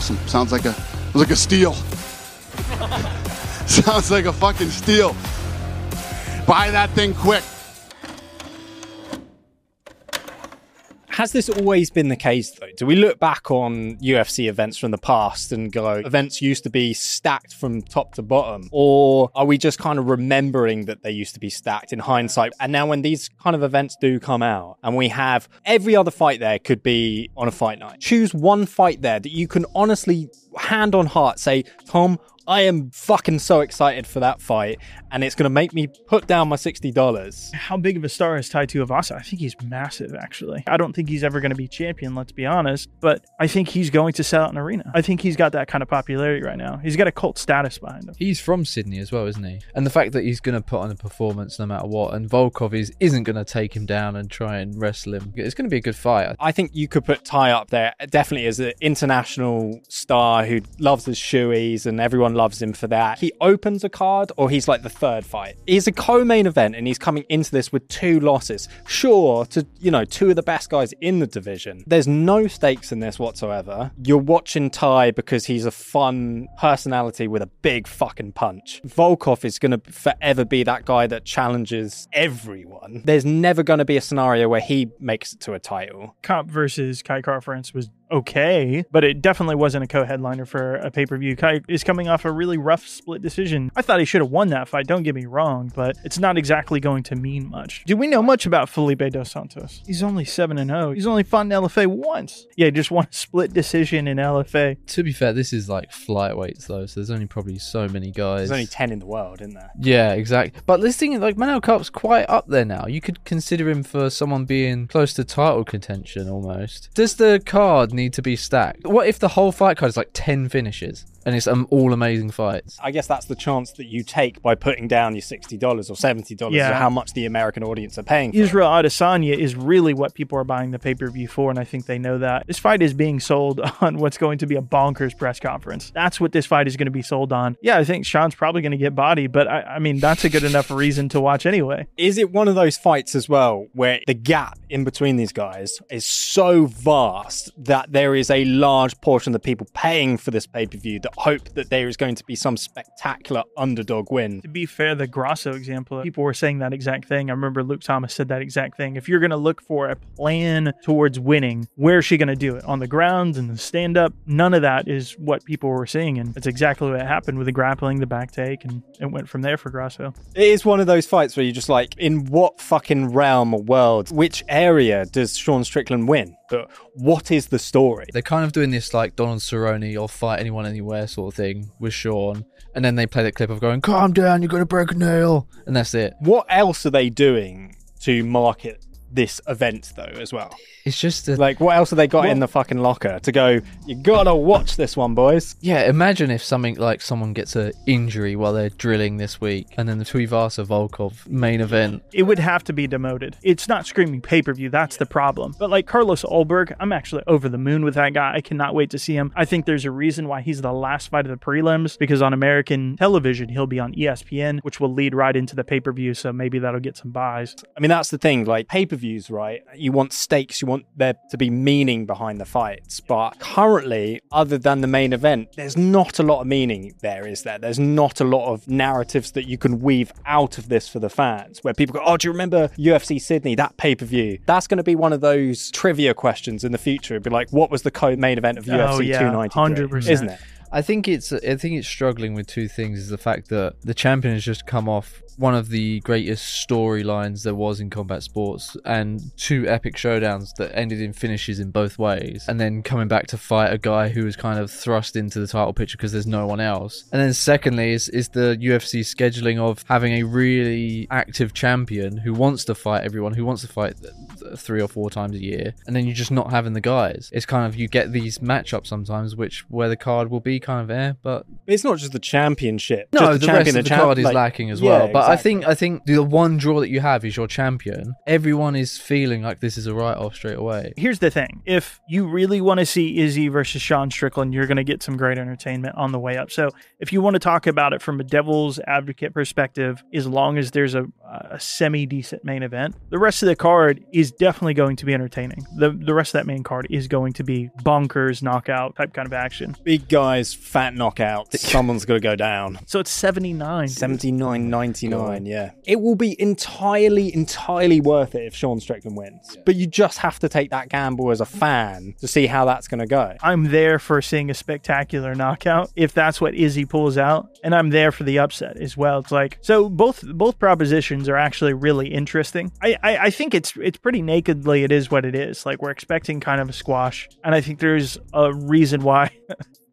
Awesome. Sounds like a like a steal. Sounds like a fucking steal. Buy that thing quick. Has this always been the case though? Do we look back on UFC events from the past and go, events used to be stacked from top to bottom? Or are we just kind of remembering that they used to be stacked in hindsight? And now when these kind of events do come out and we have every other fight there could be on a fight night, choose one fight there that you can honestly, hand on heart, say, Tom, I am fucking so excited for that fight, and it's going to make me put down my $60. How big of a star is Tai Tuivasa? I think he's massive, actually. I don't think he's ever going to be champion, let's be honest, but I think he's going to sell out an arena. I think he's got that kind of popularity right now. He's got a cult status behind him. He's from Sydney as well, isn't he? And the fact that he's going to put on a performance no matter what, and Volkov is, isn't going to take him down and try and wrestle him. It's going to be a good fight. I think you could put Tai up there definitely as an international star who loves his shoeies and everyone loves him for that. He opens a card or he's like the third fight. He's a co-main event and he's coming into this with two losses. Sure, to you know, two of the best guys in the division. There's no stakes in this whatsoever. You're watching Tai because he's a fun personality with a big fucking punch. Volkov is going to forever be that guy that challenges everyone. There's never going to be a scenario where he makes it to a title. Comp versus Kai Kara-France was okay, but it definitely wasn't a co-headliner for a pay-per-view. Kai is coming off a really rough split decision. I thought he should have won that fight, don't get me wrong, but it's not exactly going to mean much. Do we know much about Felipe dos Santos? He's only 7 and 0. He's only fought in LFA once. Yeah, just won a split decision in LFA. To be fair, this is like flyweights though, so there's only probably so many guys. There's only 10 in the world, isn't there? Yeah, exactly. But this thing, like Manel Kape's quite up there now. You could consider him for someone being close to title contention almost. Does the card need to be stacked? What if the whole fight card is like 10 finishes? And it's um, all amazing fights. I guess that's the chance that you take by putting down your sixty dollars or seventy dollars, Yeah. or how much the American audience are paying. For. Israel Adesanya is really what people are buying the pay per view for, and I think they know that. This fight is being sold on what's going to be a bonkers press conference. That's what this fight is going to be sold on. Yeah, I think Sean's probably going to get body, but I, I mean, that's a good enough reason to watch anyway. Is it one of those fights as well where the gap in between these guys is so vast that there is a large portion of the people paying for this pay per view that hope that there is going to be some spectacular underdog win? To be fair, the Grasso example, people were saying that exact thing. I remember Luke Thomas said that exact thing. If you're going to look for a plan towards winning, where's she going to do it? On the ground and the stand up? None of that is what people were seeing. And it's exactly what happened with the grappling, the back take, and it went from there for Grasso. It is one of those fights where you're just like, in what fucking realm or world, which area does Sean Strickland win? But what is the story? They're kind of doing this like Donald Cerrone or fight anyone anywhere sort of thing with Sean, and then they play that clip of going, "Calm down, you're gonna break a nail," and that's it. What else are they doing to market this event though as well? It's just a, Like what else have they got in the fucking locker to go, you gotta watch this one, boys? yeah. Imagine if something like someone gets a injury while they're drilling this week, and then the Tuivasa Volkov main event. It would have to be demoted. It's not screaming pay per view. That's the problem. But like Carlos Ulberg, I'm actually over the moon with that guy. I cannot wait to see him. I think there's a reason why he's the last fight of the prelims because on American television, he'll be on ESPN, which will lead right into the pay per view. So maybe that'll get some buys. I mean, that's the thing. Like pay per views, right? You want stakes. You want there to be meaning behind the fights. But currently, other than the main event, there's not a lot of meaning there, is there? There's not a lot of narratives that you can weave out of this for the fans. Where people go, "Oh, do you remember UFC Sydney? That pay per view." That's going to be one of those trivia questions in the future. It'd be like, "What was the co-main event of UFC Oh, yeah, 293?" 100%. Isn't it? I think it's I think it's struggling with two things. Is the fact that the champion has just come off one of the greatest storylines there was in combat sports and two epic showdowns that ended in finishes in both ways and then coming back to fight a guy who was kind of thrust into the title picture because there's no one else and then secondly is, is the UFC scheduling of having a really active champion who wants to fight everyone who wants to fight three or four times a year and then you're just not having the guys it's kind of you get these matchups sometimes which where the card will be kind of air but It's not just the championship. no, just the, champion rest of and the champ- card is like- lacking as Yeah, well. But I think I think the one draw that you have is your champion. Everyone is feeling like this is a write off straight away. Here's the thing. If you really want to see Izzy versus Sean Strickland, you're going to get some great entertainment on the way up. So, if you want to talk about it from a devil's advocate perspective, as long as there's a, a semi decent main event, the rest of the card is definitely going to be entertaining. The, the rest of that main card is going to be bonkers, knockout type kind of action. big guys, fat knockouts. Someone's gonna go down. So, it's 79. dude. 79.99, yeah. It will be entirely, entirely worth it if Sean Strickland wins. But you just have to take that gamble as a fan to see how that's going to go. I'm there for seeing a spectacular knockout if that's what Izzy pulls out, and I'm there for the upset as well. It's like so both both propositions are actually really interesting. I, I I think it's it's pretty nakedly it is what it is. Like we're expecting kind of a squash, and I think there's a reason why.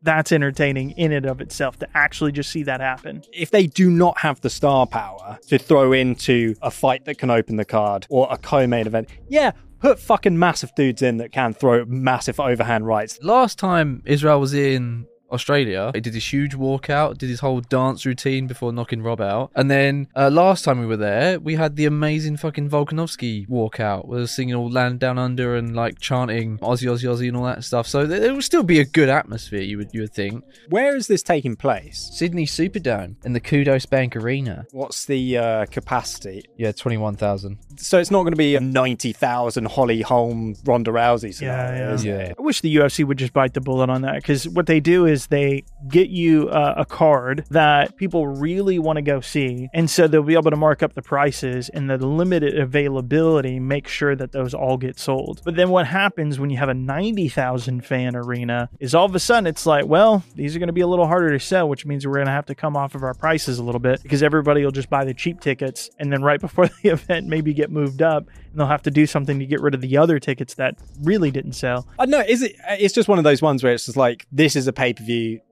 That's entertaining in and of itself to actually just see that happen. If they do not have the star power to throw into a fight that can open the card or a co main event, yeah, put fucking massive dudes in that can throw massive overhand rights. Last time Israel was in Australia, he did his huge walkout, did his whole dance routine before knocking Rob out. And then uh, last time we were there, we had the amazing fucking Volkanovski walkout. We were singing all Land Down Under and like chanting Aussie, Aussie, Aussie and all that stuff. So there, there would still be a good atmosphere, you would, you would think. Where is this taking place? Sydney Superdome in the Kudos Bank Arena. What's the uh, capacity? Yeah, 21,000. So it's not going to be a 90,000 Holly Holm Ronda Rousey scenario, Yeah, yeah. Yeah. I wish the UFC would just bite the bullet on that because what they do is they get you uh, a card that people really want to go see, and so they'll be able to mark up the prices and the limited availability, make sure that those all get sold. But then what happens when you have a ninety thousand fan arena is all of a sudden it's like, well, these are going to be a little harder to sell, which means we're going to have to come off of our prices a little bit because everybody will just buy the cheap tickets, and then right before the event maybe get moved up, and they'll have to do something to get rid of the other tickets that really didn't sell. I know. Is it? It's just one of those ones where it's just like this is a pay per view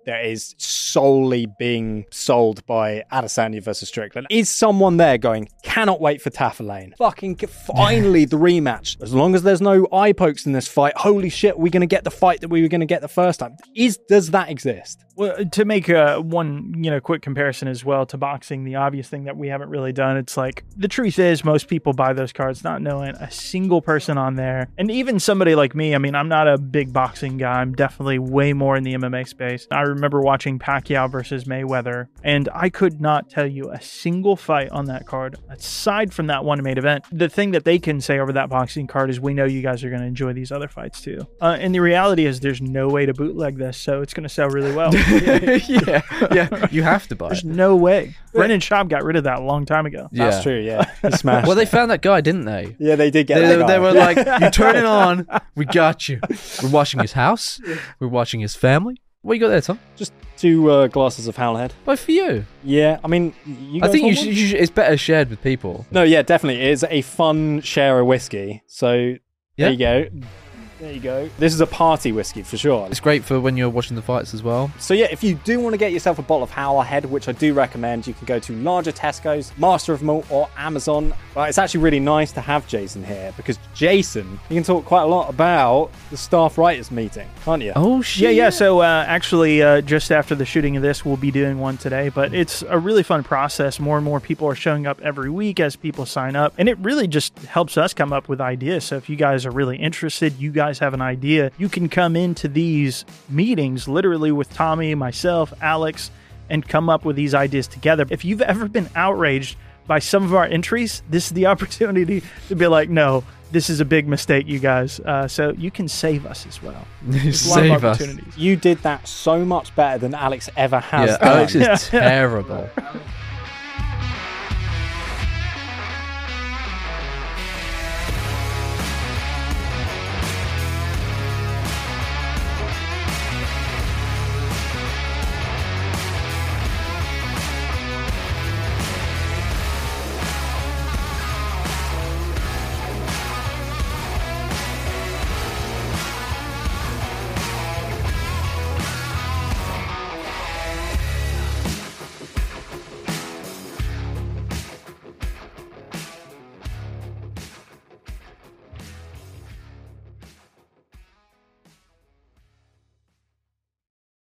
that is solely being sold by Adesanya versus Strickland. Is someone there going? Cannot wait for Tafa-Lane. Fucking finally the rematch. As long as there's no eye pokes in this fight, holy shit, we're gonna get the fight that we were gonna get the first time. Is does that exist? Well, to make uh, one you know quick comparison as well to boxing, the obvious thing that we haven't really done, it's like the truth is most people buy those cards not knowing a single person on there, and even somebody like me. I mean, I'm not a big boxing guy. I'm definitely way more in the MMA space. I remember watching Pacquiao versus Mayweather, and I could not tell you a single fight on that card aside from that one main event. The thing that they can say over that boxing card is, "We know you guys are going to enjoy these other fights too." Uh, and the reality is, there's no way to bootleg this, so it's going to sell really well. yeah, yeah. You have to buy There's it. no way. Brendan Schaub got rid of that a long time ago. Yeah. That's true. Yeah, he smashed. Well, they it. found that guy, didn't they? yeah, they did get. They, that they were like, "You turn it on, we got you." We're watching his house. We're watching his family. What you got there, Tom? just two uh, glasses of Howler Head. Why for you? Yeah, I mean, you I think you want should, you should. It's better shared with people. No, yeah, definitely. It is a fun share of whiskey. So Yeah. there you go. There you go. This is a party whiskey for sure. It's great for when you're watching the fights as well. So yeah, if you do want to get yourself a bottle of Howler Head, which I do recommend, you can go to larger Tesco's, Master of Malt, or Amazon. But it's actually really nice to have Jason here because Jason, you can talk quite a lot about the staff writers meeting, can't you? Oh shit! Yeah, yeah. So uh, actually, uh, just after the shooting of this, we'll be doing one today. But it's a really fun process. More and more people are showing up every week as people sign up, and it really just helps us come up with ideas. So if you guys are really interested, you guys have an idea, you can come into these meetings literally with Tommy, myself, Alex, and come up with these ideas together. If you've ever been outraged by some of our entries, this is the opportunity to be like, no. This is a big mistake, you guys. Uh, so you can save us as well. There's a lot of Save us. You did that so much better than Alex ever has Yeah. Alex is terrible.